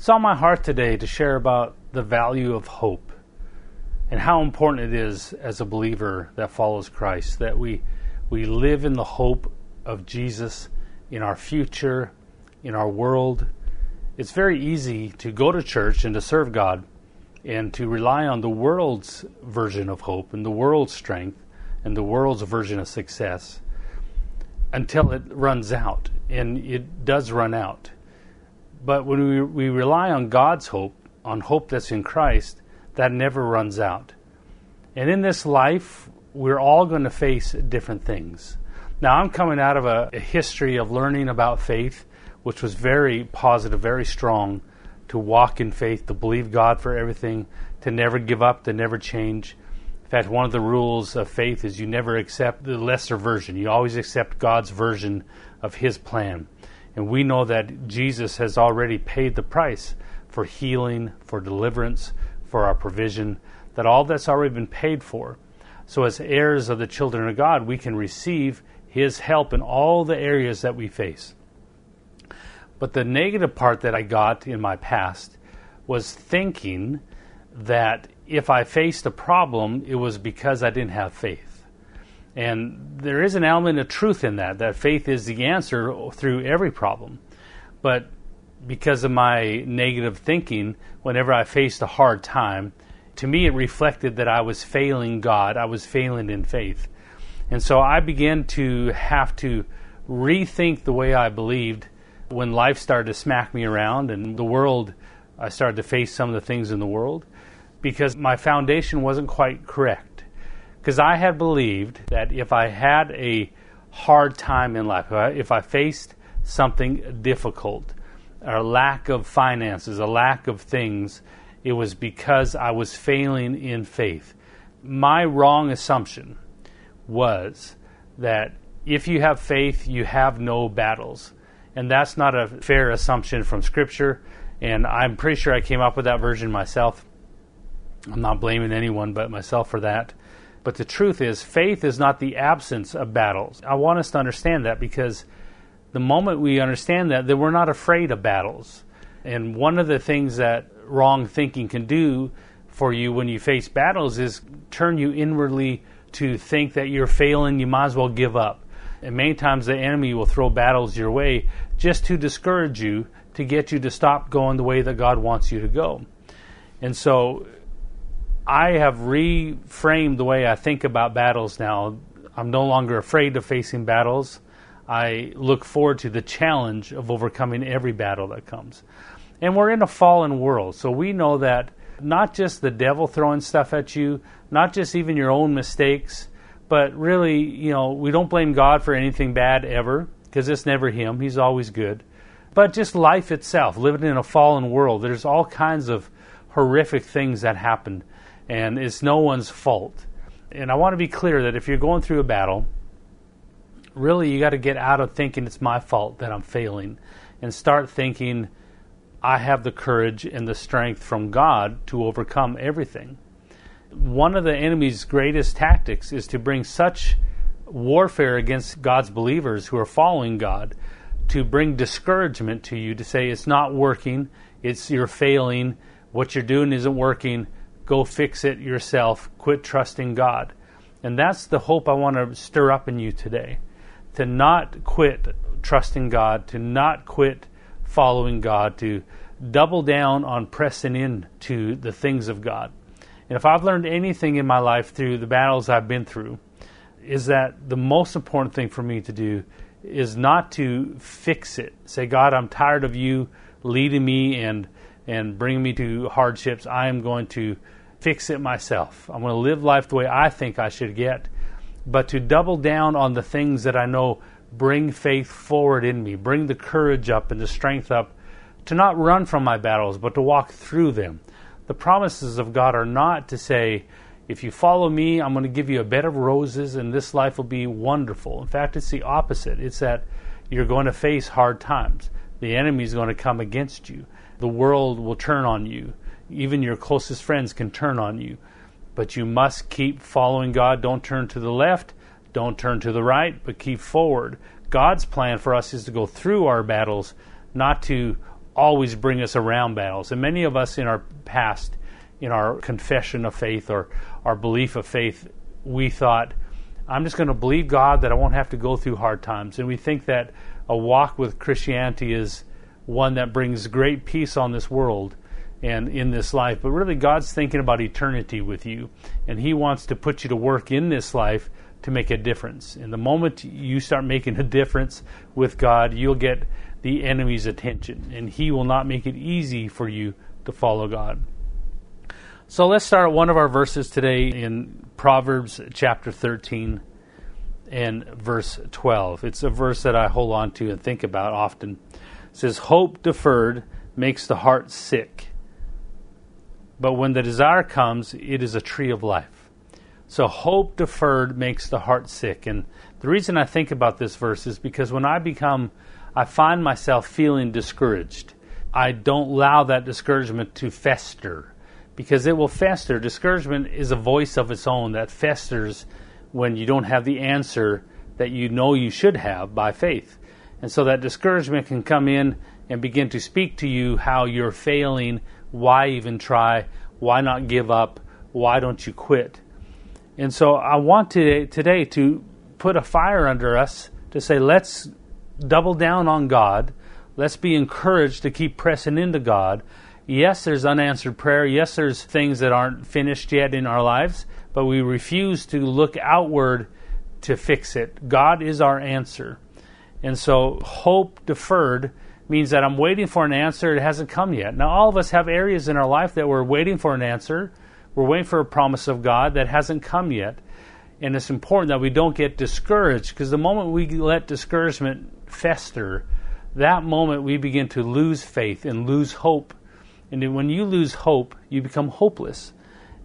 It's on my heart today to share about the value of hope and how important it is as a believer that follows Christ that we we live in the hope of Jesus in our future, in our world. It's very easy to go to church and to serve God and to rely on the world's version of hope and the world's strength and the world's version of success until it runs out and it does run out. But when we, we rely on God's hope, on hope that's in Christ, that never runs out. And in this life, we're all going to face different things. Now, I'm coming out of a, a history of learning about faith, which was very positive, very strong, to walk in faith, to believe God for everything, to never give up, to never change. In fact, one of the rules of faith is you never accept the lesser version. You always accept God's version of His plan. And we know that Jesus has already paid the price for healing, for deliverance, for our provision, that all that's already been paid for. So, as heirs of the children of God, we can receive His help in all the areas that we face. But the negative part that I got in my past was thinking that if I faced a problem, it was because I didn't have faith. And there is an element of truth in that, that faith is the answer through every problem. But because of my negative thinking, whenever I faced a hard time, to me it reflected that I was failing God, I was failing in faith. And so I began to have to rethink the way I believed when life started to smack me around and the world, I started to face some of the things in the world because my foundation wasn't quite correct because I had believed that if I had a hard time in life, if I faced something difficult, a lack of finances, a lack of things, it was because I was failing in faith. My wrong assumption was that if you have faith, you have no battles. And that's not a fair assumption from Scripture. And I'm pretty sure I came up with that version myself. I'm not blaming anyone but myself for that. But the truth is, faith is not the absence of battles. I want us to understand that because the moment we understand that, then we're not afraid of battles. And one of the things that wrong thinking can do for you when you face battles is turn you inwardly to think that you're failing, you might as well give up. And many times the enemy will throw battles your way just to discourage you, to get you to stop going the way that God wants you to go. And so I have reframed the way I think about battles now. I'm no longer afraid of facing battles. I look forward to the challenge of overcoming every battle that comes. And we're in a fallen world, so we know that not just the devil throwing stuff at you, not just even your own mistakes, but really, you know, we don't blame God for anything bad ever, because it's never Him. He's always good. But just life itself, living in a fallen world, there's all kinds of horrific things that happen and it's no one's fault. And I want to be clear that if you're going through a battle, really you got to get out of thinking it's my fault that I'm failing and start thinking I have the courage and the strength from God to overcome everything. One of the enemy's greatest tactics is to bring such warfare against God's believers who are following God to bring discouragement to you to say it's not working, it's you're failing, what you're doing isn't working go fix it yourself, quit trusting God. And that's the hope I want to stir up in you today. To not quit trusting God, to not quit following God, to double down on pressing in to the things of God. And if I've learned anything in my life through the battles I've been through, is that the most important thing for me to do is not to fix it. Say, God, I'm tired of you leading me and and bringing me to hardships. I am going to fix it myself. I'm going to live life the way I think I should get, but to double down on the things that I know bring faith forward in me, bring the courage up and the strength up to not run from my battles, but to walk through them. The promises of God are not to say, if you follow me, I'm going to give you a bed of roses and this life will be wonderful. In fact, it's the opposite. It's that you're going to face hard times. The enemy is going to come against you. The world will turn on you even your closest friends can turn on you. But you must keep following God. Don't turn to the left, don't turn to the right, but keep forward. God's plan for us is to go through our battles, not to always bring us around battles. And many of us in our past, in our confession of faith or our belief of faith, we thought, I'm just going to believe God that I won't have to go through hard times. And we think that a walk with Christianity is one that brings great peace on this world and in this life. But really, God's thinking about eternity with you, and He wants to put you to work in this life to make a difference. And the moment you start making a difference with God, you'll get the enemy's attention, and he will not make it easy for you to follow God. So let's start one of our verses today in Proverbs chapter 13 and verse 12. It's a verse that I hold on to and think about often. It says, Hope deferred makes the heart sick, but when the desire comes, it is a tree of life. So hope deferred makes the heart sick. And the reason I think about this verse is because when I become I find myself feeling discouraged. I don't allow that discouragement to fester because it will fester. Discouragement is a voice of its own that festers when you don't have the answer that you know you should have by faith. And so that discouragement can come in and begin to speak to you how you're failing, why even try, why not give up, why don't you quit. And so I want to, today to put a fire under us to say, let's double down on God. Let's be encouraged to keep pressing into God. Yes, there's unanswered prayer. Yes, there's things that aren't finished yet in our lives, but we refuse to look outward to fix it. God is our answer. And so, hope deferred means that I'm waiting for an answer. It hasn't come yet. Now, all of us have areas in our life that we're waiting for an answer. We're waiting for a promise of God that hasn't come yet. And it's important that we don't get discouraged because the moment we let discouragement fester, that moment we begin to lose faith and lose hope. And when you lose hope, you become hopeless.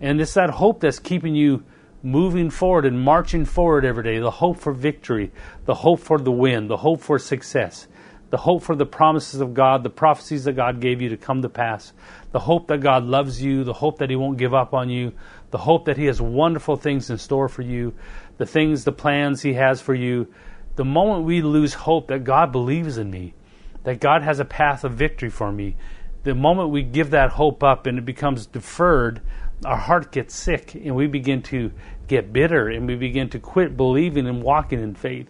And it's that hope that's keeping you moving forward and marching forward every day the hope for victory, the hope for the win, the hope for success, the hope for the promises of God, the prophecies that God gave you to come to pass, the hope that God loves you, the hope that He won't give up on you, the hope that He has wonderful things in store for you, the things, the plans He has for you the moment we lose hope that God believes in me, that God has a path of victory for me, the moment we give that hope up and it becomes deferred, our heart gets sick and we begin to get bitter and we begin to quit believing and walking in faith.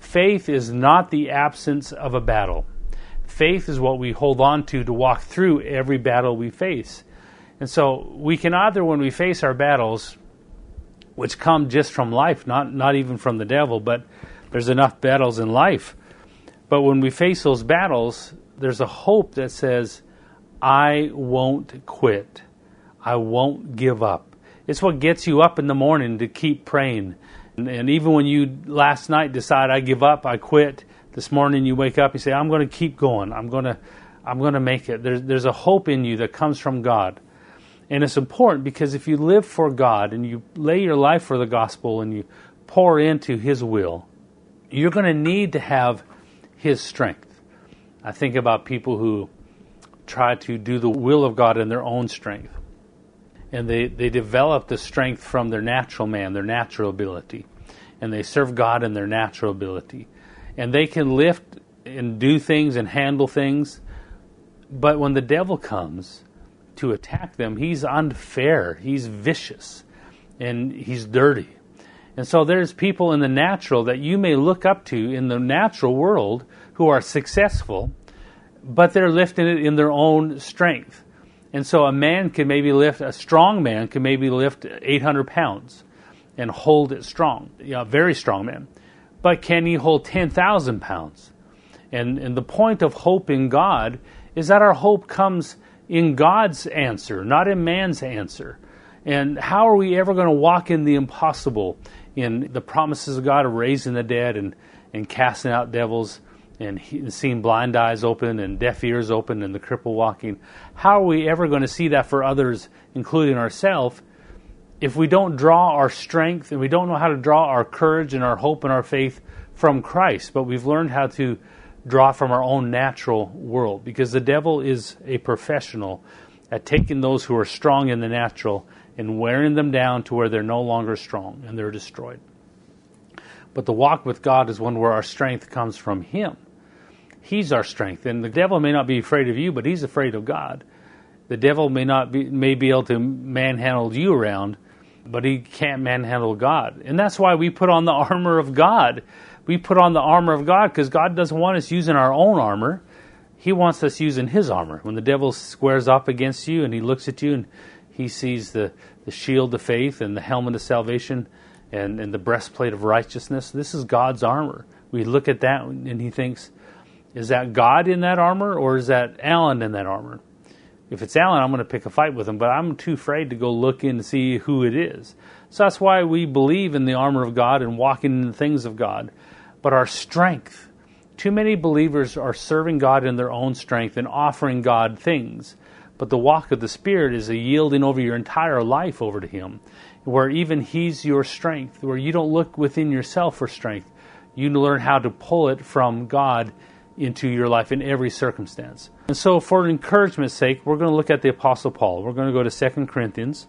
Faith is not the absence of a battle. Faith is what we hold on to to walk through every battle we face. And so we can either, when we face our battles, which come just from life, not, not even from the devil, but there's enough battles in life. But when we face those battles, there's a hope that says, I won't quit. I won't give up. It's what gets you up in the morning to keep praying. And, even when you last night decide, I give up, I quit, this morning you wake up and say, I'm going to keep going. I'm going to, I'm going to make it. There's, there's a hope in you that comes from God. And it's important because if you live for God and you lay your life for the gospel and you pour into His will, you're going to need to have His strength. I think about people who try to do the will of God in their own strength. And they, they develop the strength from their natural man, their natural ability. And they serve God in their natural ability. And they can lift and do things and handle things. But when the devil comes to attack them, he's unfair, he's vicious, and he's dirty. And so there's people in the natural that you may look up to in the natural world who are successful, but they're lifting it in their own strength. And so a man can maybe lift, a strong man can maybe lift 800 pounds and hold it strong, yeah, very strong man. But can he hold 10,000 pounds? And, and the point of hope in God is that our hope comes in God's answer, not in man's answer. And how are we ever going to walk in the impossible in the promises of God of raising the dead and, and casting out devils and seeing blind eyes open and deaf ears open and the cripple walking. How are we ever going to see that for others, including ourselves, if we don't draw our strength and we don't know how to draw our courage and our hope and our faith from Christ, but we've learned how to draw from our own natural world because the devil is a professional at taking those who are strong in the natural and wearing them down to where they're no longer strong and they're destroyed. But the walk with God is one where our strength comes from Him. He's our strength. And the devil may not be afraid of you, but he's afraid of God. The devil may not be may be able to manhandle you around, but he can't manhandle God. And that's why we put on the armor of God. We put on the armor of God because God doesn't want us using our own armor. He wants us using his armor. When the devil squares up against you and he looks at you and he sees the, the shield of faith and the helmet of salvation and, and the breastplate of righteousness, this is God's armor. We look at that and he thinks, is that God in that armor or is that Alan in that armor? If it's Alan, I'm going to pick a fight with him, but I'm too afraid to go look in to see who it is. So that's why we believe in the armor of God and walking in the things of God. But our strength, too many believers are serving God in their own strength and offering God things. But the walk of the Spirit is a yielding over your entire life over to Him, where even He's your strength, where you don't look within yourself for strength. You learn how to pull it from God into your life in every circumstance. And so, for encouragement's sake, we're going to look at the Apostle Paul. We're going to go to 2 Corinthians.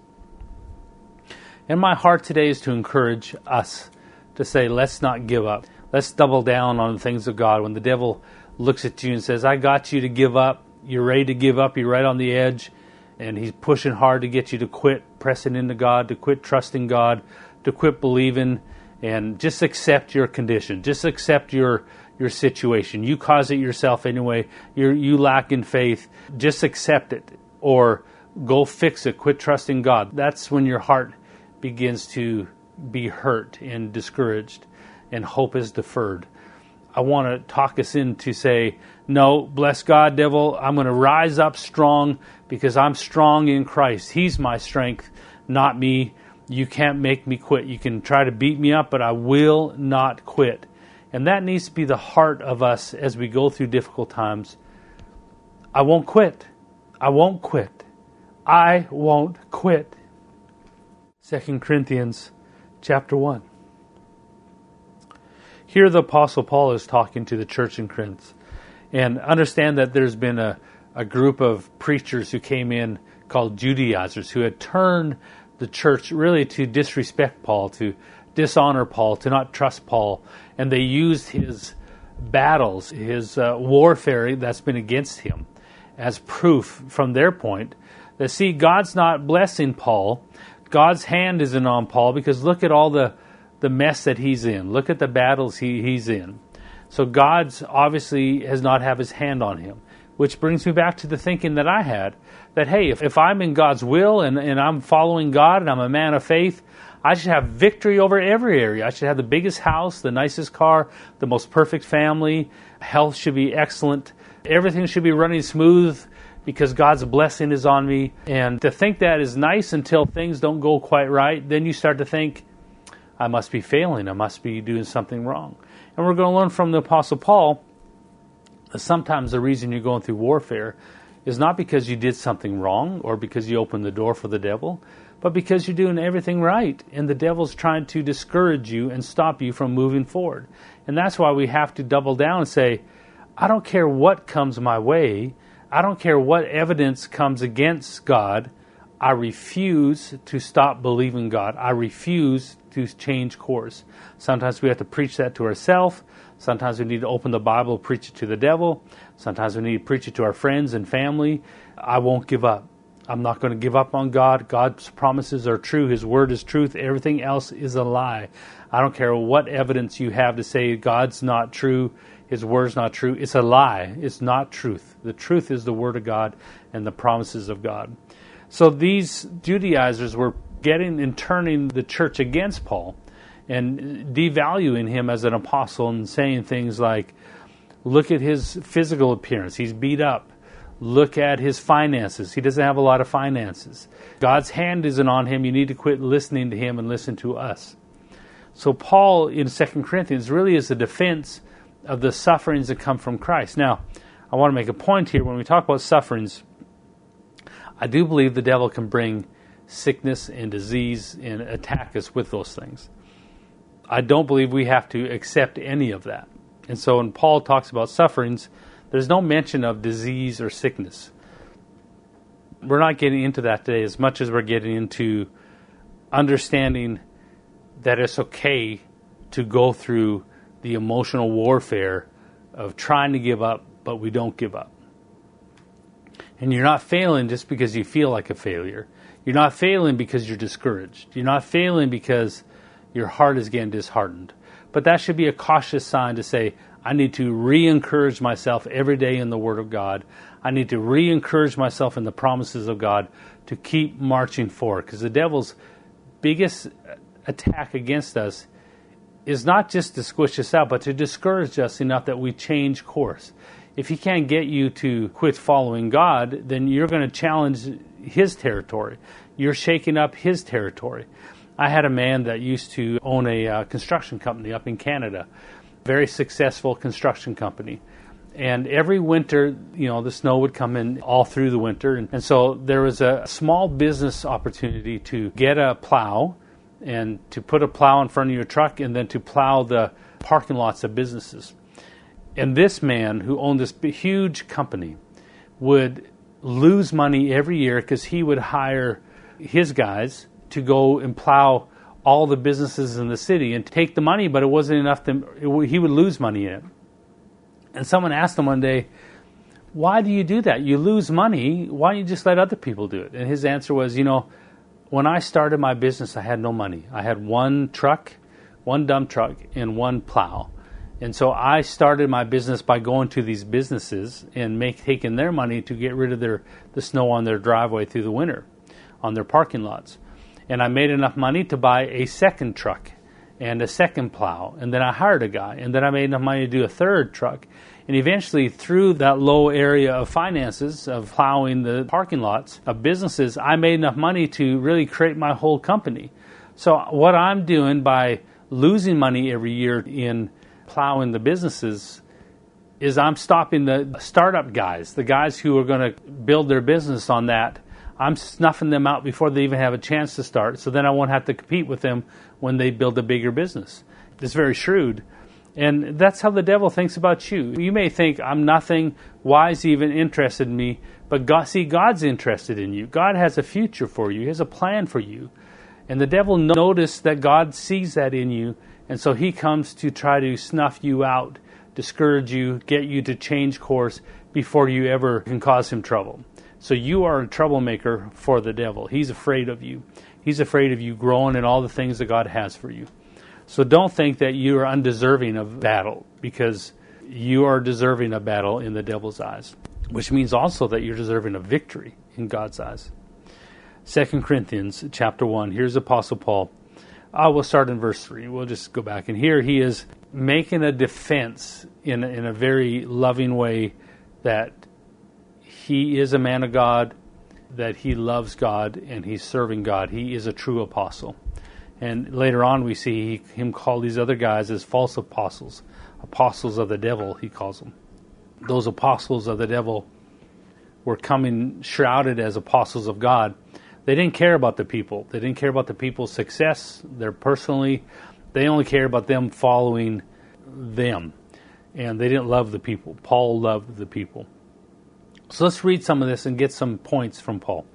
And my heart today is to encourage us to say, let's not give up. Let's double down on the things of God. When the devil looks at you and says, I got you to give up, you're ready to give up, you're right on the edge, and he's pushing hard to get you to quit pressing into God, to quit trusting God, to quit believing, and just accept your condition. Just accept your your situation. You cause it yourself anyway. you you lack in faith. Just accept it or go fix it. Quit trusting God. That's when your heart begins to be hurt and discouraged and hope is deferred. I want to talk us in to say, no, bless God, devil. I'm going to rise up strong because I'm strong in Christ. He's my strength, not me. You can't make me quit. You can try to beat me up, but I will not quit. And that needs to be the heart of us as we go through difficult times. I won't quit. I won't quit. I won't quit. 2 Corinthians chapter 1. Here the Apostle Paul is talking to the church in Corinth. And understand that there's been a, a group of preachers who came in called Judaizers who had turned the church really to disrespect Paul, to dishonor Paul, to not trust Paul, and they used his battles, his uh, warfare that's been against him, as proof from their point that see God's not blessing Paul, God's hand isn't on Paul because look at all the the mess that he's in. Look at the battles he, he's in. So God's obviously has not have his hand on him. Which brings me back to the thinking that I had that hey, if, if I'm in God's will and, and I'm following God and I'm a man of faith, I should have victory over every area. I should have the biggest house, the nicest car, the most perfect family. Health should be excellent. Everything should be running smooth because God's blessing is on me. And to think that is nice until things don't go quite right, then you start to think, I must be failing. I must be doing something wrong. And we're going to learn from the Apostle Paul that sometimes the reason you're going through warfare is not because you did something wrong or because you opened the door for the devil, but because you're doing everything right and the devil's trying to discourage you and stop you from moving forward. And that's why we have to double down and say, I don't care what comes my way, I don't care what evidence comes against God. I refuse to stop believing God. I refuse to change course. Sometimes we have to preach that to ourselves. Sometimes we need to open the Bible, preach it to the devil. Sometimes we need to preach it to our friends and family. I won't give up. I'm not going to give up on God. God's promises are true. His word is truth. Everything else is a lie. I don't care what evidence you have to say God's not true, His word's not true. It's a lie. It's not truth. The truth is the word of God and the promises of God. So these Judaizers were getting and turning the church against Paul and devaluing him as an apostle and saying things like, look at his physical appearance. He's beat up. Look at his finances. He doesn't have a lot of finances. God's hand isn't on him. You need to quit listening to him and listen to us. So, Paul in 2 Corinthians really is a defense of the sufferings that come from Christ. Now, I want to make a point here when we talk about sufferings. I do believe the devil can bring sickness and disease and attack us with those things. I don't believe we have to accept any of that. And so when Paul talks about sufferings, there's no mention of disease or sickness. We're not getting into that today as much as we're getting into understanding that it's okay to go through the emotional warfare of trying to give up, but we don't give up. And you're not failing just because you feel like a failure. You're not failing because you're discouraged. You're not failing because your heart is getting disheartened. But that should be a cautious sign to say, I need to re encourage myself every day in the Word of God. I need to re encourage myself in the promises of God to keep marching forward. Because the devil's biggest attack against us is not just to squish us out, but to discourage us enough that we change course. If he can't get you to quit following God, then you're going to challenge his territory. You're shaking up his territory. I had a man that used to own a uh, construction company up in Canada, very successful construction company. And every winter, you know, the snow would come in all through the winter. And, and so there was a small business opportunity to get a plow and to put a plow in front of your truck and then to plow the parking lots of businesses. And this man who owned this huge company would lose money every year because he would hire his guys to go and plow all the businesses in the city and take the money, but it wasn't enough to, it, he would lose money in it. And someone asked him one day, Why do you do that? You lose money. Why don't you just let other people do it? And his answer was, You know, when I started my business, I had no money. I had one truck, one dump truck, and one plow. And so I started my business by going to these businesses and make taking their money to get rid of their the snow on their driveway through the winter, on their parking lots. And I made enough money to buy a second truck and a second plow. And then I hired a guy. And then I made enough money to do a third truck. And eventually, through that low area of finances, of plowing the parking lots of businesses, I made enough money to really create my whole company. So, what I'm doing by losing money every year in plowing the businesses is I'm stopping the startup guys, the guys who are going to build their business on that. I'm snuffing them out before they even have a chance to start, so then I won't have to compete with them when they build a bigger business. It's very shrewd. And that's how the devil thinks about you. You may think, I'm nothing. Why is he even interested in me? But God, see, God's interested in you. God has a future for you, He has a plan for you. And the devil noticed that God sees that in you, and so he comes to try to snuff you out, discourage you, get you to change course before you ever can cause him trouble. So you are a troublemaker for the devil. He's afraid of you. He's afraid of you growing in all the things that God has for you. So don't think that you are undeserving of battle because you are deserving of battle in the devil's eyes, which means also that you're deserving of victory in God's eyes. 2 Corinthians chapter 1. Here's Apostle Paul uh, we'll start in verse 3. We'll just go back. And here he is making a defense in, in a very loving way that he is a man of God, that he loves God, and he's serving God. He is a true apostle. And later on, we see him call these other guys as false apostles, apostles of the devil, he calls them. Those apostles of the devil were coming shrouded as apostles of God they didn't care about the people. They didn't care about the people's success. They're personally, they only care about them following them. And they didn't love the people. Paul loved the people. So let's read some of this and get some points from Paul.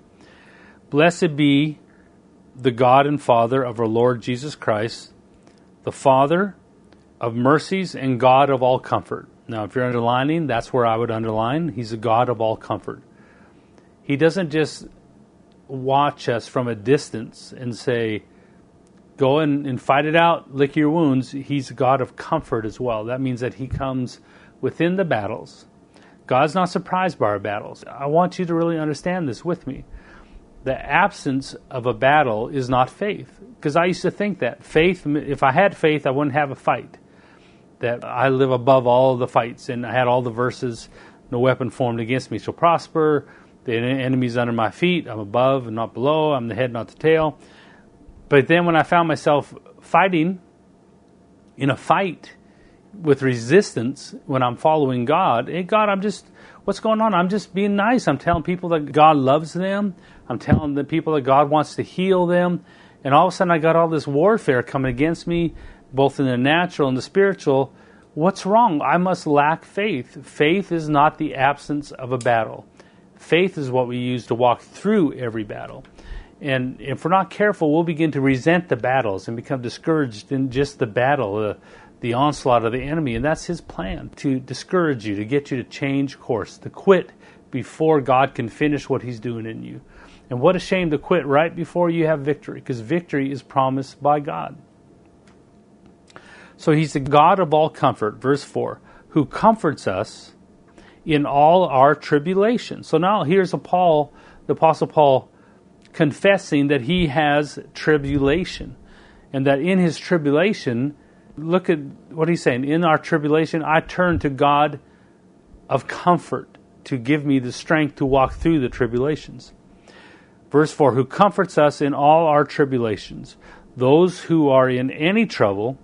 Blessed be the God and Father of our Lord Jesus Christ, the Father of mercies and God of all comfort. Now, if you're underlining, that's where I would underline. He's a God of all comfort. He doesn't just watch us from a distance and say, go and, and fight it out, lick your wounds. He's a God of comfort as well. That means that He comes within the battles. God's not surprised by our battles. I want you to really understand this with me. The absence of a battle is not faith. Because I used to think that faith, if I had faith, I wouldn't have a fight. That I live above all the fights, and I had all the verses, no weapon formed against me shall prosper the enemy's under my feet. I'm above and not below. I'm the head, not the tail. But then when I found myself fighting in a fight with resistance when I'm following God, hey, God, I'm just, what's going on? I'm just being nice. I'm telling people that God loves them. I'm telling the people that God wants to heal them. And all of a sudden, I got all this warfare coming against me, both in the natural and the spiritual. What's wrong? I must lack faith. Faith is not the absence of a battle. Faith is what we use to walk through every battle. And if we're not careful, we'll begin to resent the battles and become discouraged in just the battle, uh, the onslaught of the enemy. And that's his plan to discourage you, to get you to change course, to quit before God can finish what he's doing in you. And what a shame to quit right before you have victory, because victory is promised by God. So he's the God of all comfort, verse 4, who comforts us in all our tribulation. So now here's a Paul, the Apostle Paul, confessing that he has tribulation. And that in his tribulation, look at what he's saying. In our tribulation, I turn to God of comfort to give me the strength to walk through the tribulations. Verse 4 Who comforts us in all our tribulations, those who are in any trouble,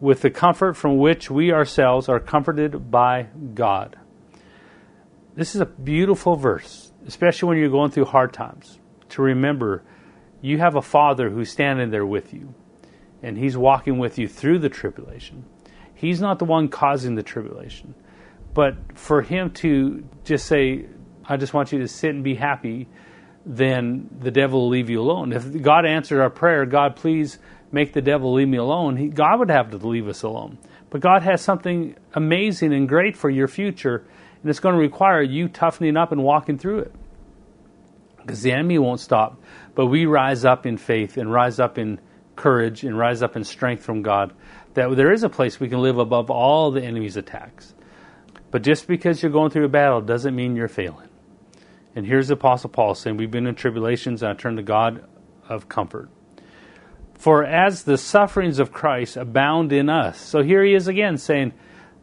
with the comfort from which we ourselves are comforted by God. This is a beautiful verse, especially when you're going through hard times, to remember you have a Father who's standing there with you, and He's walking with you through the tribulation. He's not the one causing the tribulation. But for Him to just say, I just want you to sit and be happy, then the devil will leave you alone. If God answered our prayer, God, please make the devil leave me alone, he, God would have to leave us alone. But God has something amazing and great for your future and it's going to require you toughening up and walking through it. Because the enemy won't stop. But we rise up in faith and rise up in courage and rise up in strength from God. That there is a place we can live above all the enemy's attacks. But just because you're going through a battle doesn't mean you're failing. And here's the Apostle Paul saying, We've been in tribulations, and I turn to God of comfort. For as the sufferings of Christ abound in us. So here he is again saying,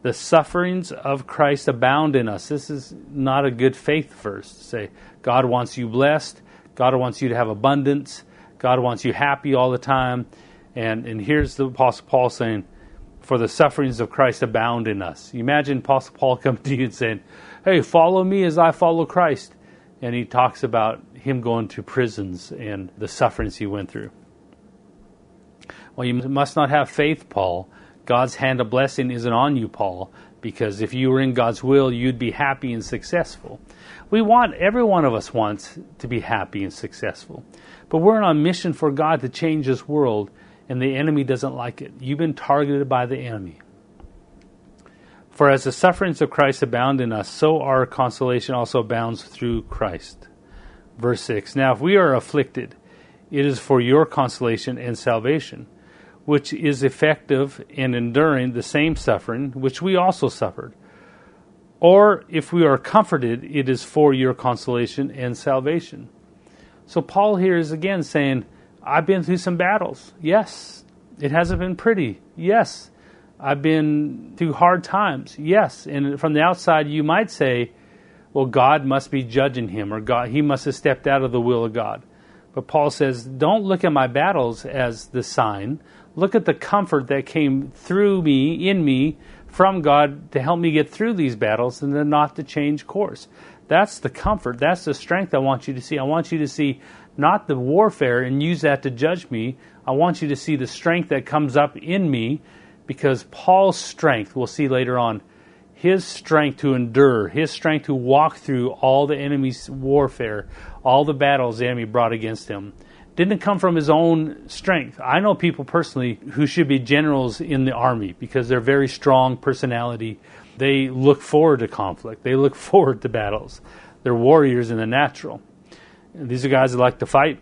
the sufferings of Christ abound in us. This is not a good faith verse say God wants you blessed, God wants you to have abundance, God wants you happy all the time. And and here's the Apostle Paul saying, For the sufferings of Christ abound in us. You imagine Apostle Paul coming to you and saying, Hey, follow me as I follow Christ. And he talks about him going to prisons and the sufferings he went through. Well, you must not have faith, Paul, God's hand of blessing isn't on you, Paul, because if you were in God's will, you'd be happy and successful. We want, every one of us wants to be happy and successful. But we're on a mission for God to change this world, and the enemy doesn't like it. You've been targeted by the enemy. For as the sufferings of Christ abound in us, so our consolation also abounds through Christ. Verse 6 Now, if we are afflicted, it is for your consolation and salvation which is effective in enduring the same suffering which we also suffered. Or if we are comforted, it is for your consolation and salvation. So Paul here is again saying, I've been through some battles. Yes. It hasn't been pretty. Yes. I've been through hard times. Yes. And from the outside, you might say, well, God must be judging him, or God, he must have stepped out of the will of God. But Paul says, don't look at my battles as the sign. Look at the comfort that came through me, in me, from God to help me get through these battles and then not to change course. That's the comfort. That's the strength I want you to see. I want you to see not the warfare and use that to judge me. I want you to see the strength that comes up in me because Paul's strength, we'll see later on, his strength to endure, his strength to walk through all the enemy's warfare, all the battles the enemy brought against him didn't come from his own strength. I know people personally who should be generals in the army because they're very strong personality. They look forward to conflict. They look forward to battles. They're warriors in the natural. And these are guys that like to fight,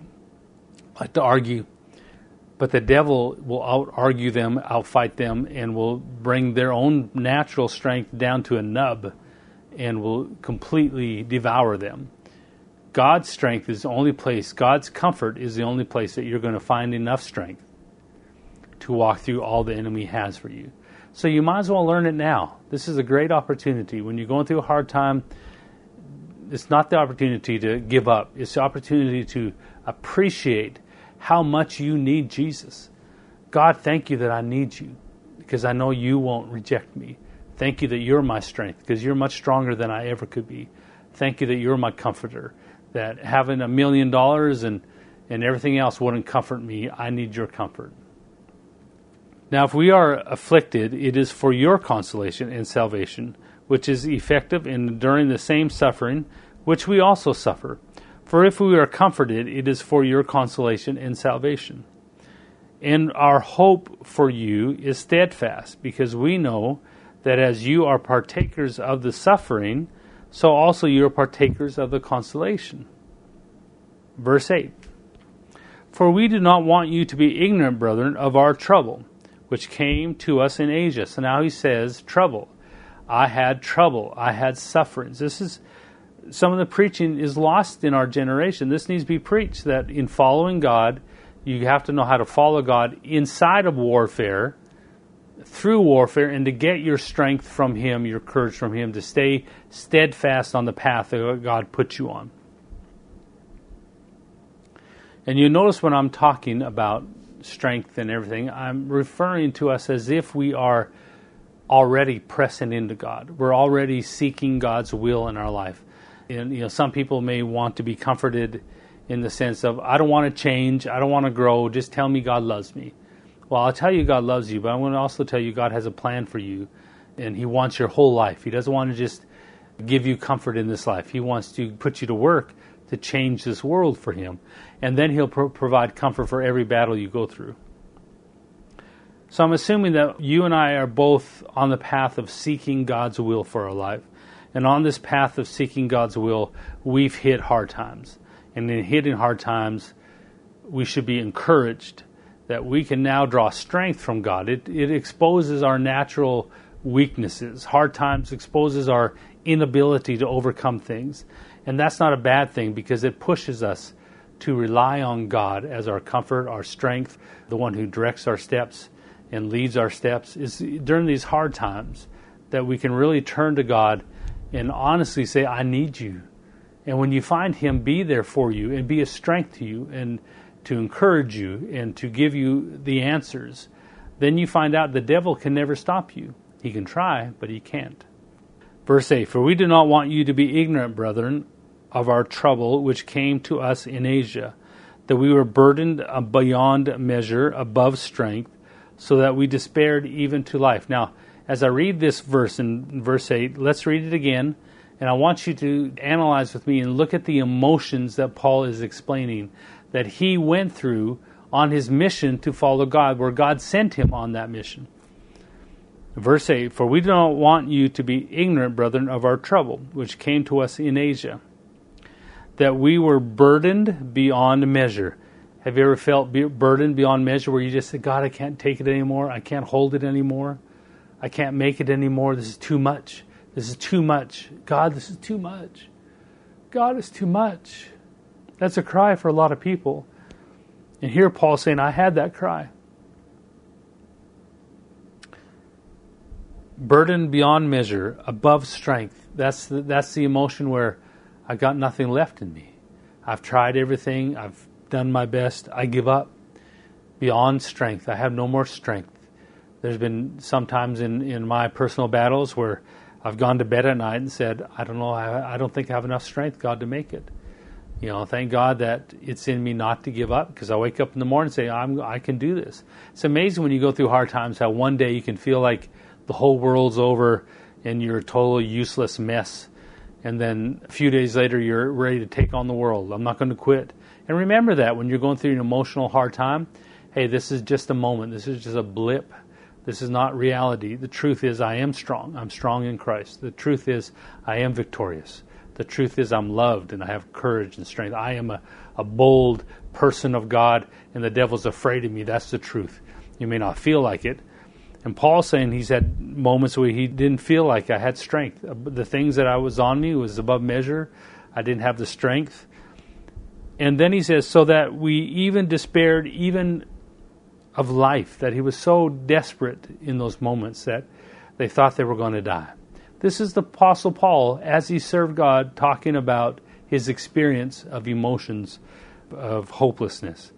like to argue. But the devil will out argue them, outfight them, and will bring their own natural strength down to a nub and will completely devour them. God's strength is the only place, God's comfort is the only place that you're going to find enough strength to walk through all the enemy has for you. So you might as well learn it now. This is a great opportunity. When you're going through a hard time, it's not the opportunity to give up, it's the opportunity to appreciate how much you need Jesus. God, thank you that I need you because I know you won't reject me. Thank you that you're my strength because you're much stronger than I ever could be. Thank you that you're my comforter that having a million dollars and, and everything else wouldn't comfort me. I need your comfort. Now, if we are afflicted, it is for your consolation and salvation, which is effective in enduring the same suffering which we also suffer. For if we are comforted, it is for your consolation and salvation. And our hope for you is steadfast, because we know that as you are partakers of the suffering, so also you are partakers of the consolation. Verse 8 For we do not want you to be ignorant, brethren, of our trouble, which came to us in Asia. So now he says, trouble. I had trouble. I had sufferings. This is some of the preaching is lost in our generation. This needs to be preached that in following God, you have to know how to follow God inside of warfare, through warfare, and to get your strength from Him, your courage from Him, to stay steadfast on the path that God put you on. And you notice when I'm talking about strength and everything, I'm referring to us as if we are already pressing into God. We're already seeking God's will in our life. And you know, some people may want to be comforted in the sense of I don't want to change, I don't want to grow, just tell me God loves me. Well, I'll tell you God loves you, but I want to also tell you God has a plan for you and he wants your whole life. He doesn't want to just give you comfort in this life. He wants to put you to work to change this world for him. And then he'll pro- provide comfort for every battle you go through. So I'm assuming that you and I are both on the path of seeking God's will for our life. And on this path of seeking God's will, we've hit hard times. And in hitting hard times, we should be encouraged that we can now draw strength from God. It, it exposes our natural weaknesses. Hard times exposes our inability to overcome things. And that's not a bad thing because it pushes us to rely on God as our comfort, our strength, the one who directs our steps and leads our steps. Is during these hard times that we can really turn to God and honestly say, I need you. And when you find Him be there for you and be a strength to you and to encourage you and to give you the answers, then you find out the devil can never stop you. He can try, but he can't. Verse 8 For we do not want you to be ignorant, brethren, of our trouble which came to us in Asia, that we were burdened beyond measure, above strength, so that we despaired even to life. Now, as I read this verse in verse 8, let's read it again. And I want you to analyze with me and look at the emotions that Paul is explaining that he went through on his mission to follow God, where God sent him on that mission. Verse 8 For we do not want you to be ignorant, brethren, of our trouble, which came to us in Asia, that we were burdened beyond measure. Have you ever felt burdened beyond measure where you just said, God, I can't take it anymore? I can't hold it anymore? I can't make it anymore. This is too much. This is too much. God, this is too much. God is too much. That's a cry for a lot of people. And here Paul's saying, I had that cry. Burden beyond measure, above strength. That's the, that's the emotion where I got nothing left in me. I've tried everything. I've done my best. I give up. Beyond strength. I have no more strength. There's been sometimes in, in my personal battles where I've gone to bed at night and said, I don't know, I, I don't think I have enough strength, God, to make it. You know, thank God that it's in me not to give up because I wake up in the morning and say, I'm, I can do this. It's amazing when you go through hard times how one day you can feel like the whole world's over and you're a total useless mess. And then a few days later, you're ready to take on the world. I'm not going to quit. And remember that when you're going through an emotional hard time, hey, this is just a moment. This is just a blip this is not reality. The truth is, I am strong. I'm strong in Christ. The truth is, I am victorious. The truth is, I'm loved and I have courage and strength. I am a, a bold person of God, and the devil's afraid of me. That's the truth. You may not feel like it. And Paul's saying he's had moments where he didn't feel like I had strength. The things that I was on me was above measure. I didn't have the strength. And then he says, so that we even despaired, even of life, that he was so desperate in those moments that they thought they were going to die. This is the Apostle Paul, as he served God, talking about his experience of emotions of hopelessness.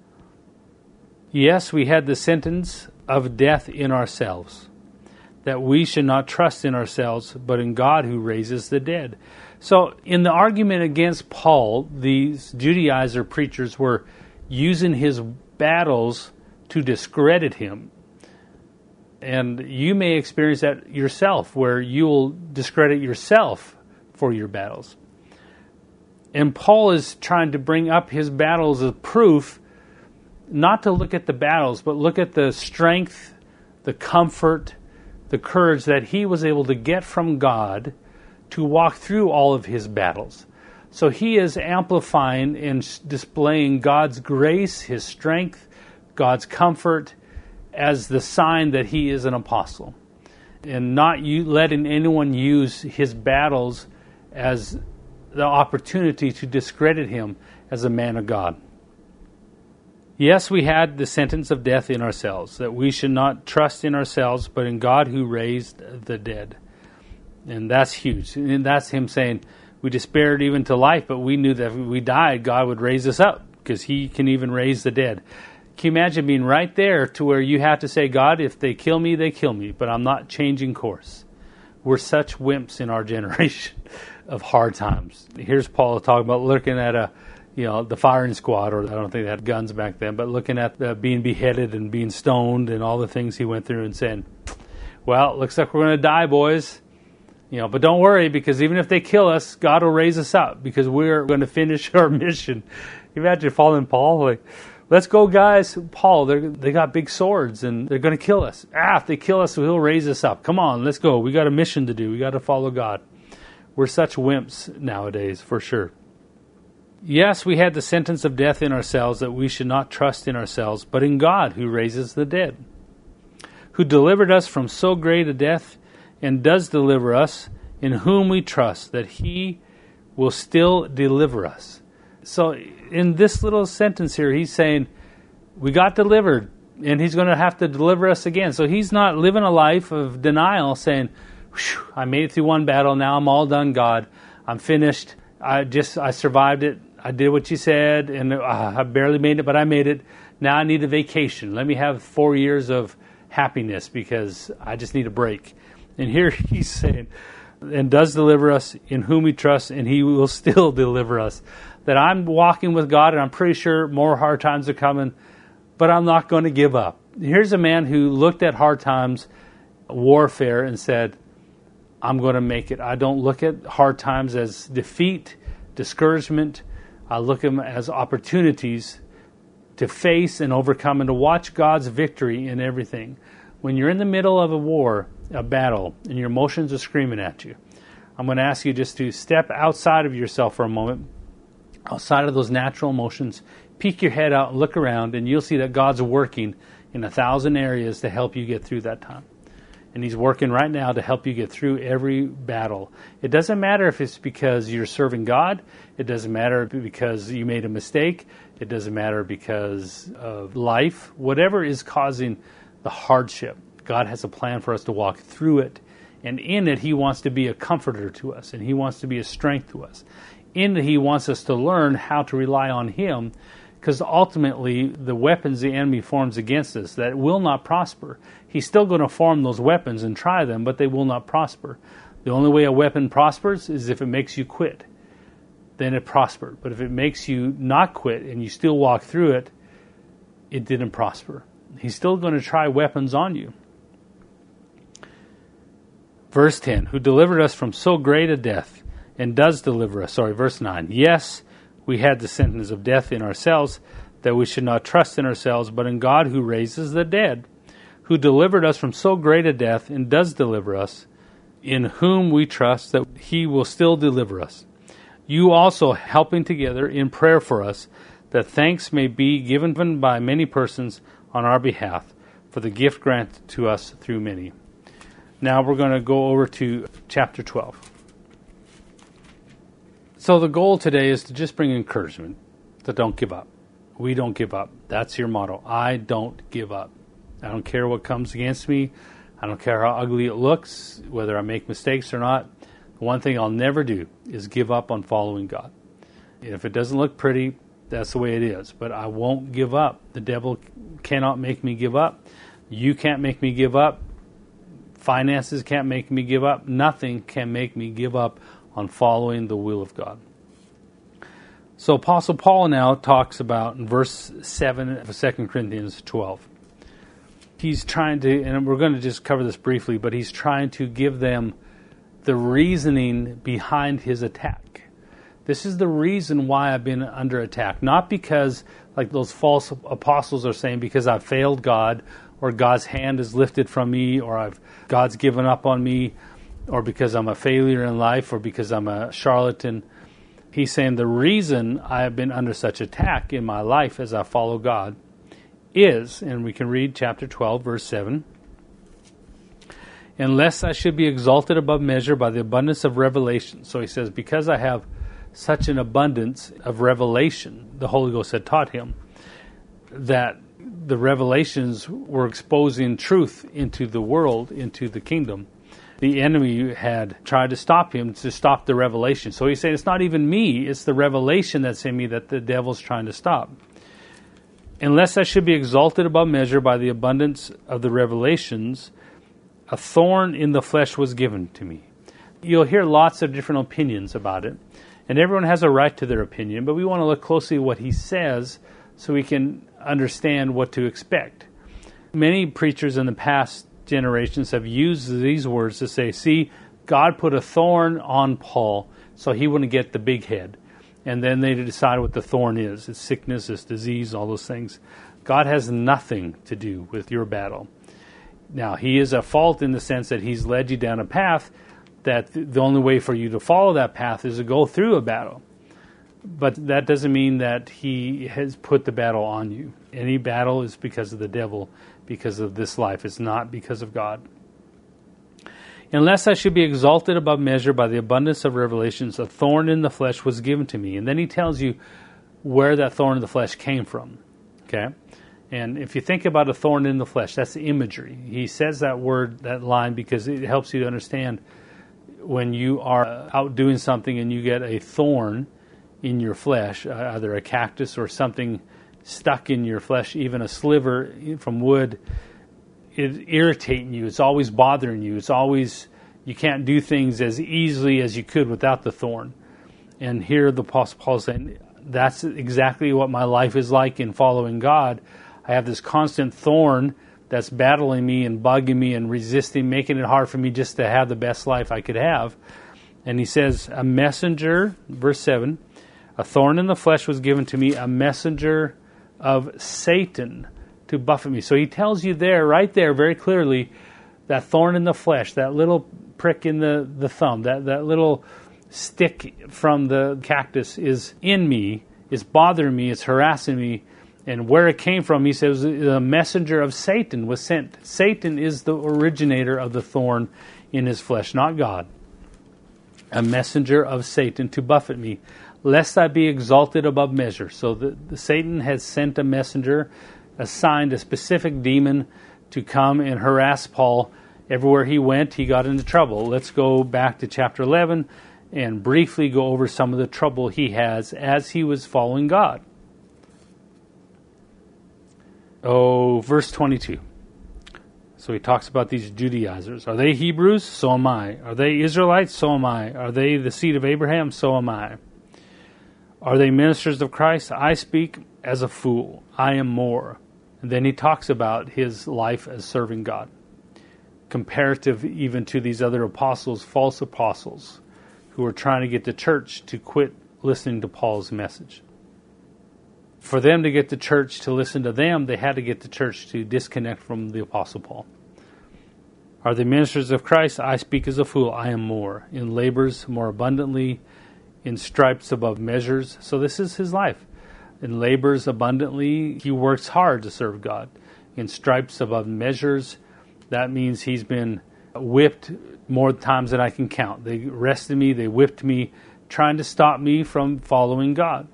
Yes, we had the sentence of death in ourselves, that we should not trust in ourselves, but in God who raises the dead. So, in the argument against Paul, these Judaizer preachers were using his battles to discredit him. And you may experience that yourself, where you will discredit yourself for your battles. And Paul is trying to bring up his battles as proof not to look at the battles, but look at the strength, the comfort, the courage that he was able to get from God to walk through all of his battles. So he is amplifying and displaying God's grace, his strength, God's comfort as the sign that he is an apostle. And not letting anyone use his battles as the opportunity to discredit him as a man of God. Yes, we had the sentence of death in ourselves, that we should not trust in ourselves, but in God who raised the dead. And that's huge. And that's him saying, we despaired even to life, but we knew that if we died, God would raise us up because he can even raise the dead. Can you imagine being right there to where you have to say, God, if they kill me, they kill me, but I'm not changing course? We're such wimps in our generation of hard times. Here's Paul talking about looking at a you know, the firing squad, or I don't think they had guns back then, but looking at the being beheaded and being stoned and all the things he went through and saying, well, looks like we're going to die, boys. You know, but don't worry because even if they kill us, God will raise us up because we're going to finish our mission. Imagine following Paul, like, let's go, guys. Paul, they they got big swords and they're going to kill us. Ah, if they kill us, he'll raise us up. Come on, let's go. We got a mission to do. We got to follow God. We're such wimps nowadays, for sure. Yes, we had the sentence of death in ourselves that we should not trust in ourselves, but in God who raises the dead, who delivered us from so great a death and does deliver us, in whom we trust that he will still deliver us. So, in this little sentence here, he's saying, We got delivered, and he's going to have to deliver us again. So, he's not living a life of denial, saying, I made it through one battle, now I'm all done, God. I'm finished. I just, I survived it. I did what you said, and I barely made it, but I made it. Now I need a vacation. Let me have four years of happiness because I just need a break. And here he's saying, and does deliver us in whom we trust, and he will still deliver us. That I'm walking with God, and I'm pretty sure more hard times are coming, but I'm not going to give up. Here's a man who looked at hard times, warfare, and said, I'm going to make it. I don't look at hard times as defeat, discouragement, I look at them as opportunities to face and overcome and to watch God's victory in everything. When you're in the middle of a war, a battle, and your emotions are screaming at you, I'm going to ask you just to step outside of yourself for a moment, outside of those natural emotions, peek your head out, and look around, and you'll see that God's working in a thousand areas to help you get through that time and He's working right now to help you get through every battle. It doesn't matter if it's because you're serving God, it doesn't matter because you made a mistake, it doesn't matter because of life, whatever is causing the hardship. God has a plan for us to walk through it. And in it, He wants to be a comforter to us, and He wants to be a strength to us. In it, He wants us to learn how to rely on Him because ultimately the weapons the enemy forms against us that will not prosper he's still going to form those weapons and try them but they will not prosper the only way a weapon prospers is if it makes you quit then it prospered. But if it makes you not quit and you still walk through it it didn't prosper. He's still going to try weapons on you. Verse 10 who delivered us from so great a death and does deliver us. Sorry verse 9 yes we had the sentence of death in ourselves, that we should not trust in ourselves, but in God who raises the dead, who delivered us from so great a death and does deliver us, in whom we trust that he will still deliver us. You also helping together in prayer for us, that thanks may be given by many persons on our behalf for the gift granted to us through many. Now we're going to go over to chapter 12. So the goal today is to just bring encouragement that don't give up. We don't give up. That's your motto. I don't give up. I don't care what comes against me. I don't care how ugly it looks, whether I make mistakes or not. One thing I'll never do is give up on following God. If it doesn't look pretty, that's the way it is. But I won't give up. The devil cannot make me give up. You can't make me give up. Finances can't make me give up. Nothing can make me give up on following the will of God. So Apostle Paul now talks about in verse 7 of 2 Corinthians 12. He's trying to, and we're going to just cover this briefly, but he's trying to give them the reasoning behind his attack. This is the reason why I've been under attack. Not because, like those false apostles are saying, because I've failed God, or God's hand is lifted from me, or I've God's given up on me, or because I'm a failure in life, or because I'm a charlatan. He's saying the reason I have been under such attack in my life as I follow God is, and we can read chapter 12, verse 7 unless I should be exalted above measure by the abundance of revelation. So he says, because I have such an abundance of revelation, the Holy Ghost had taught him, that the revelations were exposing truth into the world, into the kingdom. The enemy had tried to stop him, to stop the revelation. So he's saying, it's not even me, it's the revelation that's in me that the devil's trying to stop. Unless I should be exalted above measure by the abundance of the revelations, a thorn in the flesh was given to me. You'll hear lots of different opinions about it, and everyone has a right to their opinion, but we want to look closely at what he says so we can understand what to expect. Many preachers in the past generations have used these words to say, see, God put a thorn on Paul so he wouldn't get the big head. And then they decide what the thorn is it's sickness, it's disease, all those things. God has nothing to do with your battle. Now, he is at fault in the sense that he's led you down a path that the only way for you to follow that path is to go through a battle. But that doesn't mean that he has put the battle on you. Any battle is because of the devil, because of this life. It's not because of God. Unless I should be exalted above measure by the abundance of revelations, a thorn in the flesh was given to me. And then he tells you where that thorn in the flesh came from. Okay? And if you think about a thorn in the flesh, that's the imagery. He says that word, that line, because it helps you to understand when you are out doing something and you get a thorn in your flesh, uh, either a cactus or something stuck in your flesh, even a sliver from wood, it's irritating you. It's always bothering you. It's always, you can't do things as easily as you could without the thorn. And here the Apostle Paul is saying, that's exactly what my life is like in following God. I have this constant thorn that's battling me and bugging me and resisting, making it hard for me just to have the best life I could have. And he says, A messenger, verse 7, a thorn in the flesh was given to me, a messenger of Satan to buffet me. So he tells you there, right there, very clearly, that thorn in the flesh, that little prick in the, the thumb, that, that little stick from the cactus is in me, is bothering me, it's harassing me, and where it came from, he says, the messenger of Satan was sent. Satan is the originator of the thorn in his flesh, not God. A messenger of Satan to buffet me, lest I be exalted above measure. So the, the Satan has sent a messenger, assigned a specific demon to come and harass Paul. Everywhere he went, he got into trouble. Let's go back to chapter 11 and briefly go over some of the trouble he has as he was following God. Oh, verse 22. So he talks about these Judaizers. Are they Hebrews? So am I. Are they Israelites? So am I. Are they the seed of Abraham? So am I. Are they ministers of Christ? I speak as a fool. I am more. And then he talks about his life as serving God, comparative even to these other apostles, false apostles, who are trying to get the church to quit listening to Paul's message for them to get the church to listen to them, they had to get the church to disconnect from the Apostle Paul. Are the ministers of Christ? I speak as a fool. I am more. In labors more abundantly, in stripes above measures. So this is his life. In labors abundantly, he works hard to serve God. In stripes above measures, that means he's been whipped more times than I can count. They arrested me, they whipped me, trying to stop me from following God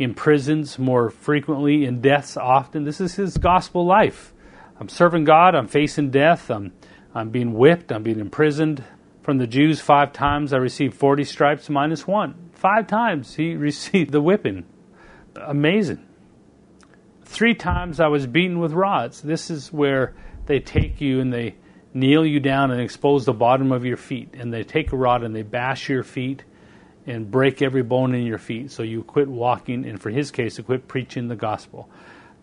in prisons more frequently, in deaths often. This is his gospel life. I'm serving God, I'm facing death, I'm, I'm being whipped, I'm being imprisoned. From the Jews, five times I received 40 stripes minus one. Five times he received the whipping. Amazing. Three times I was beaten with rods. This is where they take you and they kneel you down and expose the bottom of your feet. And they take a rod and they bash your feet and break every bone in your feet. So you quit walking, and for his case, to quit preaching the gospel.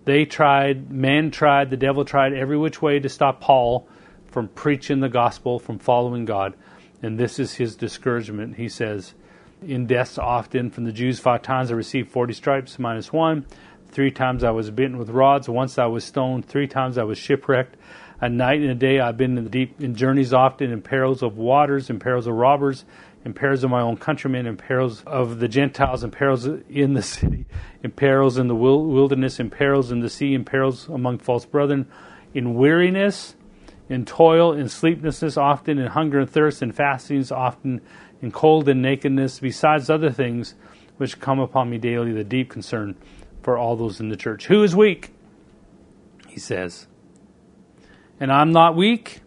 They tried, man tried, the devil tried every which way to stop Paul from preaching the gospel, from following God. And this is his discouragement. He says, in deaths often. From the Jews, five times I received 40 stripes minus one. Three times I was bitten with rods. Once I was stoned. Three times I was shipwrecked. A night and a day I've been in the deep in journeys often, in perils of waters, in perils of robbers, in perils of my own countrymen, in perils of the Gentiles, in perils in the city, in perils in the wilderness, in perils in the sea, in perils among false brethren, in weariness, in toil, in sleeplessness, often in hunger and thirst, in fastings, often in cold and nakedness, besides other things which come upon me daily, the deep concern for all those in the church. Who is weak? He says. And I'm not weak.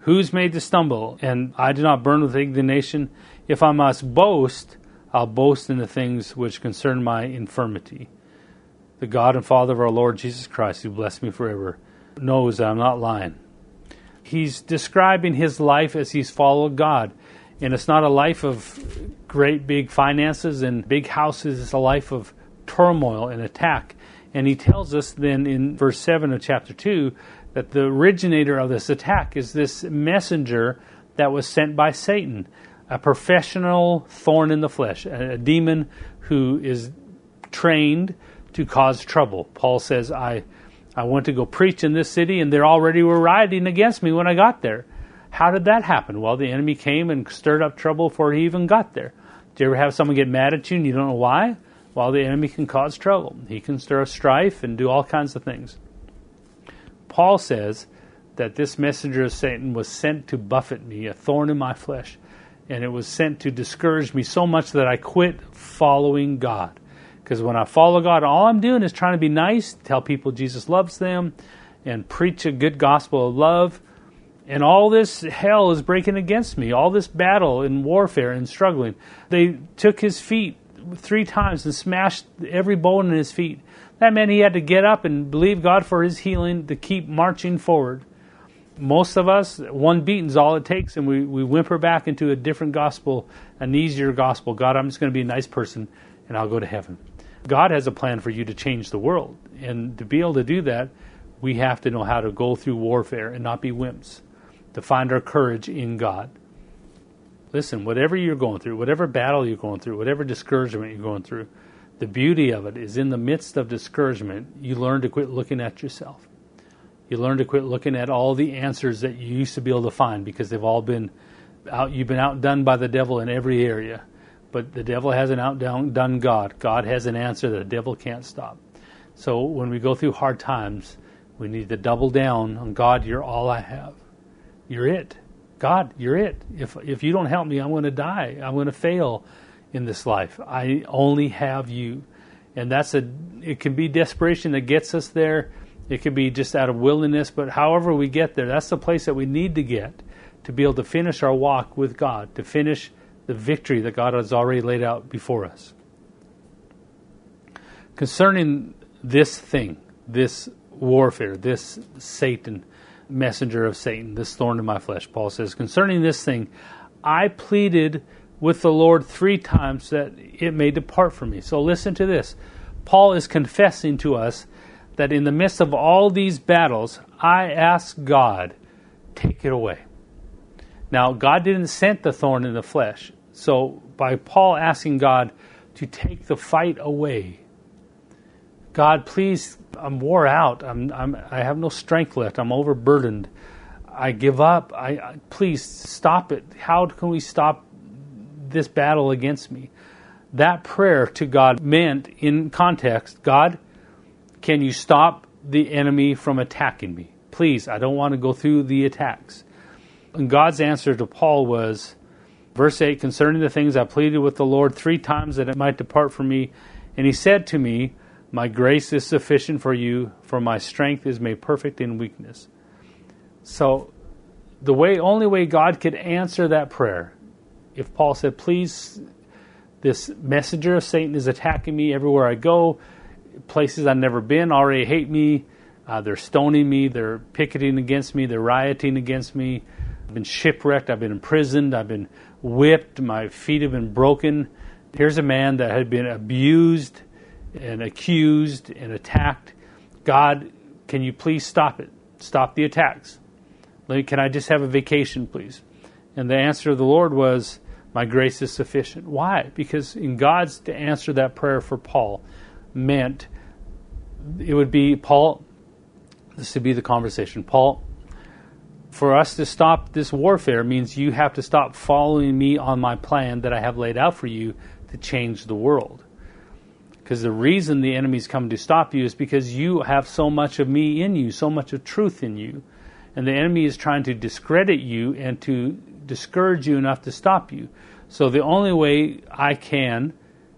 Who's made to stumble? And I do not burn with indignation. If I must boast, I'll boast in the things which concern my infirmity. The God and Father of our Lord Jesus Christ, who blessed me forever, knows that I'm not lying. He's describing his life as he's followed God. And it's not a life of great big finances and big houses, it's a life of turmoil and attack. And he tells us then in verse 7 of chapter 2 that the originator of this attack is this messenger that was sent by Satan a professional thorn in the flesh, a, a demon who is trained to cause trouble. Paul says, I, I went to go preach in this city, and they already were rioting against me when I got there. How did that happen? Well, the enemy came and stirred up trouble before he even got there. Do you ever have someone get mad at you and you don't know why? Well, the enemy can cause trouble. He can stir up strife and do all kinds of things. Paul says that this messenger of Satan was sent to buffet me, a thorn in my flesh and it was sent to discourage me so much that I quit following God. Because when I follow God, all I'm doing is trying to be nice, tell people Jesus loves them, and preach a good gospel of love. And all this hell is breaking against me, all this battle and warfare and struggling. They took his feet three times and smashed every bone in his feet. That meant he had to get up and believe God for his healing to keep marching forward most of us, one beating is all it takes, and we, we whimper back into a different gospel, an easier gospel. God, I'm just going to be a nice person, and I'll go to heaven. God has a plan for you to change the world. And to be able to do that, we have to know how to go through warfare and not be wimps, to find our courage in God. Listen, whatever you're going through, whatever battle you're going through, whatever discouragement you're going through, the beauty of it is in the midst of discouragement, you learn to quit looking at yourself you learn to quit looking at all the answers that you used to be able to find because they've all been out. You've been outdone by the devil in every area, but the devil hasn't outdone God. God has an answer that the devil can't stop. So when we go through hard times, we need to double down on God. You're all I have. You're it. God, you're it. If if you don't help me, I'm going to die. I'm going to fail in this life. I only have you, and that's a. It can be desperation that gets us there it could be just out of willingness, but however we get there, that's the place that we need to get to be able to finish our walk with God, to finish the victory that God has already laid out before us. Concerning this thing, this warfare, this Satan, messenger of Satan, this thorn in my flesh, Paul says, concerning this thing, I pleaded with the Lord three times that it may depart from me. So listen to this. Paul is confessing to us that in the midst of all these battles, I ask God, take it away. Now, God didn't send the thorn in the flesh. So, by Paul asking God to take the fight away, God, please, I'm wore out. I'm, I'm, I have no strength left. I'm overburdened. I give up. I, I please stop it. How can we stop this battle against me? That prayer to God meant, in context, God, can you stop the enemy from attacking me? Please, I don't want to go through the attacks. And God's answer to Paul was, verse 8, concerning the things I pleaded with the Lord three times that it might depart from me. And he said to me, My grace is sufficient for you, for my strength is made perfect in weakness. So, the way, only way God could answer that prayer, if Paul said, Please, this messenger of Satan is attacking me everywhere I go places I've never been already hate me. Uh, they're stoning me. They're picketing against me. They're rioting against me. I've been shipwrecked. I've been imprisoned. I've been whipped. My feet have been broken. Here's a man that had been abused and accused and attacked. God, can you please stop it? Stop the attacks. Can I just have a vacation, please? And the answer of the Lord was, My grace is sufficient. Why? Because in God's to answer that prayer for Paul meant it would be Paul. This would be the conversation. Paul, for us to stop this warfare means you have to stop following me on my plan that I have laid out for you to change the world. Because the reason the enemy's come to stop you is because you have so much of me in you, so much of truth in you. And the enemy is trying to discredit you and to discourage you enough to stop you. So the only way I can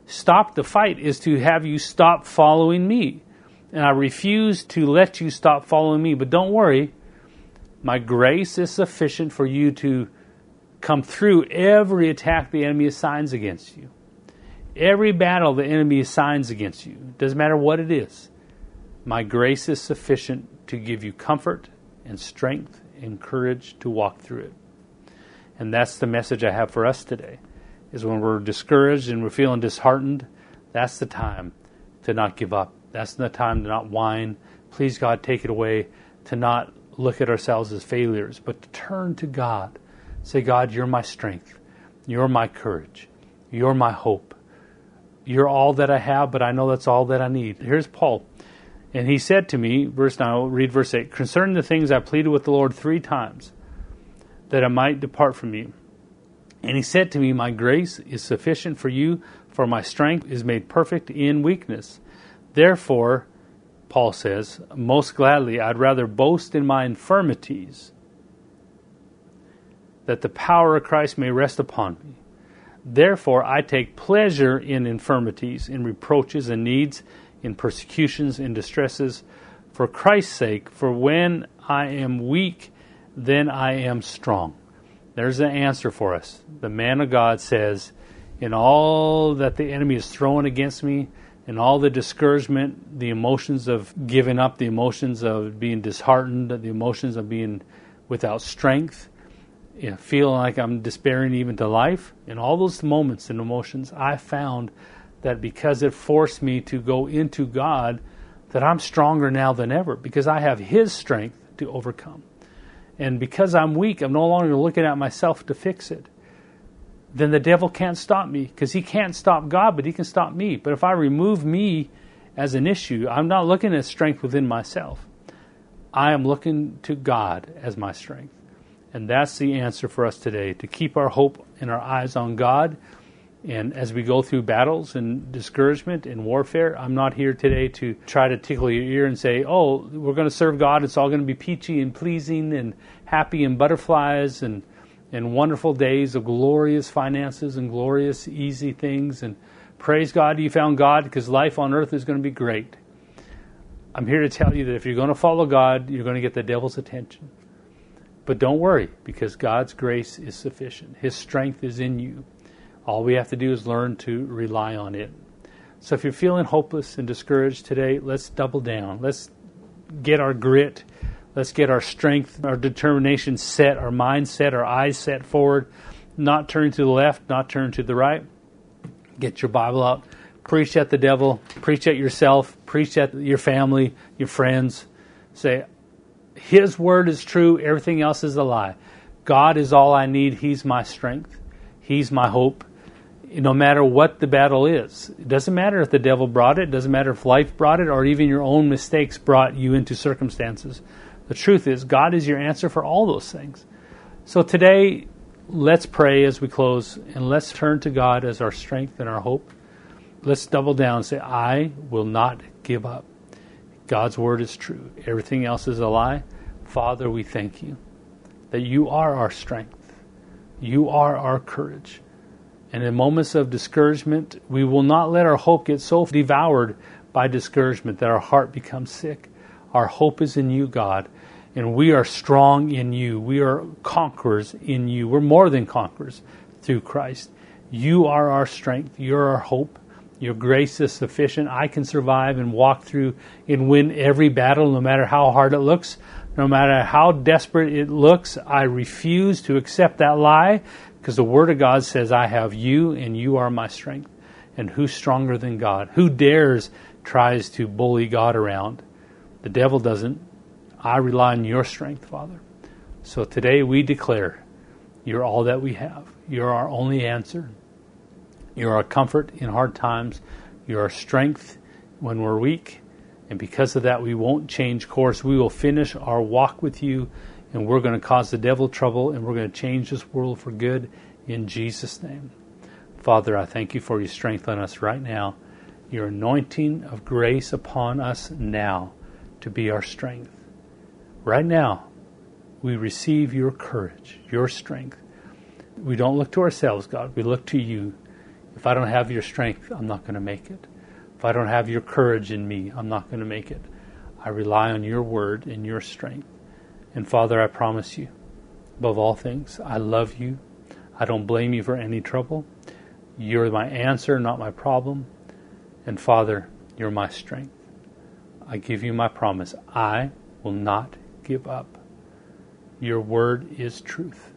stop the fight is to have you stop following me. And I refuse to let you stop following me. But don't worry, my grace is sufficient for you to come through every attack the enemy assigns against you. Every battle the enemy assigns against you, doesn't matter what it is. My grace is sufficient to give you comfort and strength and courage to walk through it. And that's the message I have for us today. Is when we're discouraged and we're feeling disheartened, that's the time to not give up. That's the time to not whine. Please, God, take it away. To not look at ourselves as failures, but to turn to God. Say, God, you're my strength. You're my courage. You're my hope. You're all that I have, but I know that's all that I need. Here's Paul. And he said to me, verse 9, read verse 8, concerning the things I pleaded with the Lord three times that I might depart from you. And he said to me, My grace is sufficient for you, for my strength is made perfect in weakness. Therefore, Paul says, most gladly I'd rather boast in my infirmities, that the power of Christ may rest upon me. Therefore, I take pleasure in infirmities, in reproaches and needs, in persecutions, in distresses, for Christ's sake. For when I am weak, then I am strong. There's the answer for us. The man of God says, In all that the enemy is throwing against me, in all the discouragement, the emotions of giving up, the emotions of being disheartened, the emotions of being without strength, you know, feeling like I'm despairing even to life, in all those moments and emotions, I found that because it forced me to go into God, that I'm stronger now than ever because I have His strength to overcome. And because I'm weak, I'm no longer looking at myself to fix it. Then the devil can't stop me because he can't stop God, but he can stop me. But if I remove me as an issue, I'm not looking at strength within myself. I am looking to God as my strength. And that's the answer for us today to keep our hope and our eyes on God and as we go through battles and discouragement and warfare, I'm not here today to try to tickle your ear and say, oh, we're going to serve God. It's all going to be peachy and pleasing and happy and butterflies and, and wonderful days of glorious finances and glorious, easy things. And praise God you found God because life on earth is going to be great. I'm here to tell you that if you're going to follow God, you're going to get the devil's attention. But don't worry because God's grace is sufficient, His strength is in you. All we have to do is learn to rely on it. So if you're feeling hopeless and discouraged today, let's double down. Let's get our grit. Let's get our strength, our determination set, our mindset, our eyes set forward. Not turn to the left, not turn to the right. Get your Bible out. Preach at the devil. Preach at yourself. Preach at your family, your friends. Say, His word is true. Everything else is a lie. God is all I need. He's my strength. He's my hope no matter what the battle is. It doesn't matter if the devil brought it, it doesn't matter if life brought it, or even your own mistakes brought you into circumstances. The truth is, God is your answer for all those things. So today, let's pray as we close, and let's turn to God as our strength and our hope. Let's double down and say, I will not give up. God's word is true. Everything else is a lie. Father, we thank you that you are our strength. You are our courage. And in moments of discouragement, we will not let our hope get so devoured by discouragement that our heart becomes sick. Our hope is in you, God, and we are strong in you. We are conquerors in you. We're more than conquerors through Christ. You are our strength. You're our hope. Your grace is sufficient. I can survive and walk through and win every battle, no matter how hard it looks, no matter how desperate it looks. I refuse to accept that lie because the Word of God says, I have you and you are my strength. And who's stronger than God? Who dares tries to bully God around? The devil doesn't. I rely on your strength, Father. So today we declare You're all that we have. You're our only answer. You're our comfort in hard times. You're our strength when we're weak. And because of that, we won't change course. We will finish our walk with you, and we're going to cause the devil trouble, and we're going to change this world for good in Jesus' name. Father, I thank you for your strength on us right now, your anointing of grace upon us now to be our strength. Right now, we receive your courage, your strength. We don't look to ourselves, God. We look to you. If I don't have your strength, I'm not going to make it. If I don't have your courage in me, I'm not going to make it. I rely on your word and your strength. And Father, I promise you, above all things, I love you. I don't blame you for any trouble. You're my answer, not my problem. And Father, you're my strength. I give you my promise. I will not give up. Your word is truth.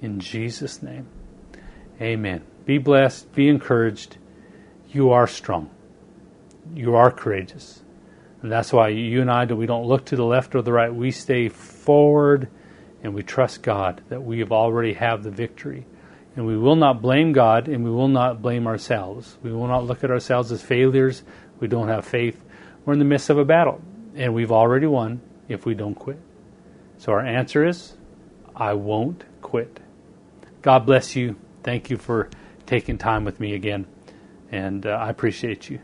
In Jesus' name, amen. Be blessed, be encouraged. You are strong you are courageous. And that's why you and I, we don't look to the left or the right. We stay forward and we trust God that we have already have the victory. And we will not blame God and we will not blame ourselves. We will not look at ourselves as failures. We don't have faith. We're in the midst of a battle and we've already won if we don't quit. So our answer is I won't quit. God bless you. Thank you for taking time with me again. And uh, I appreciate you.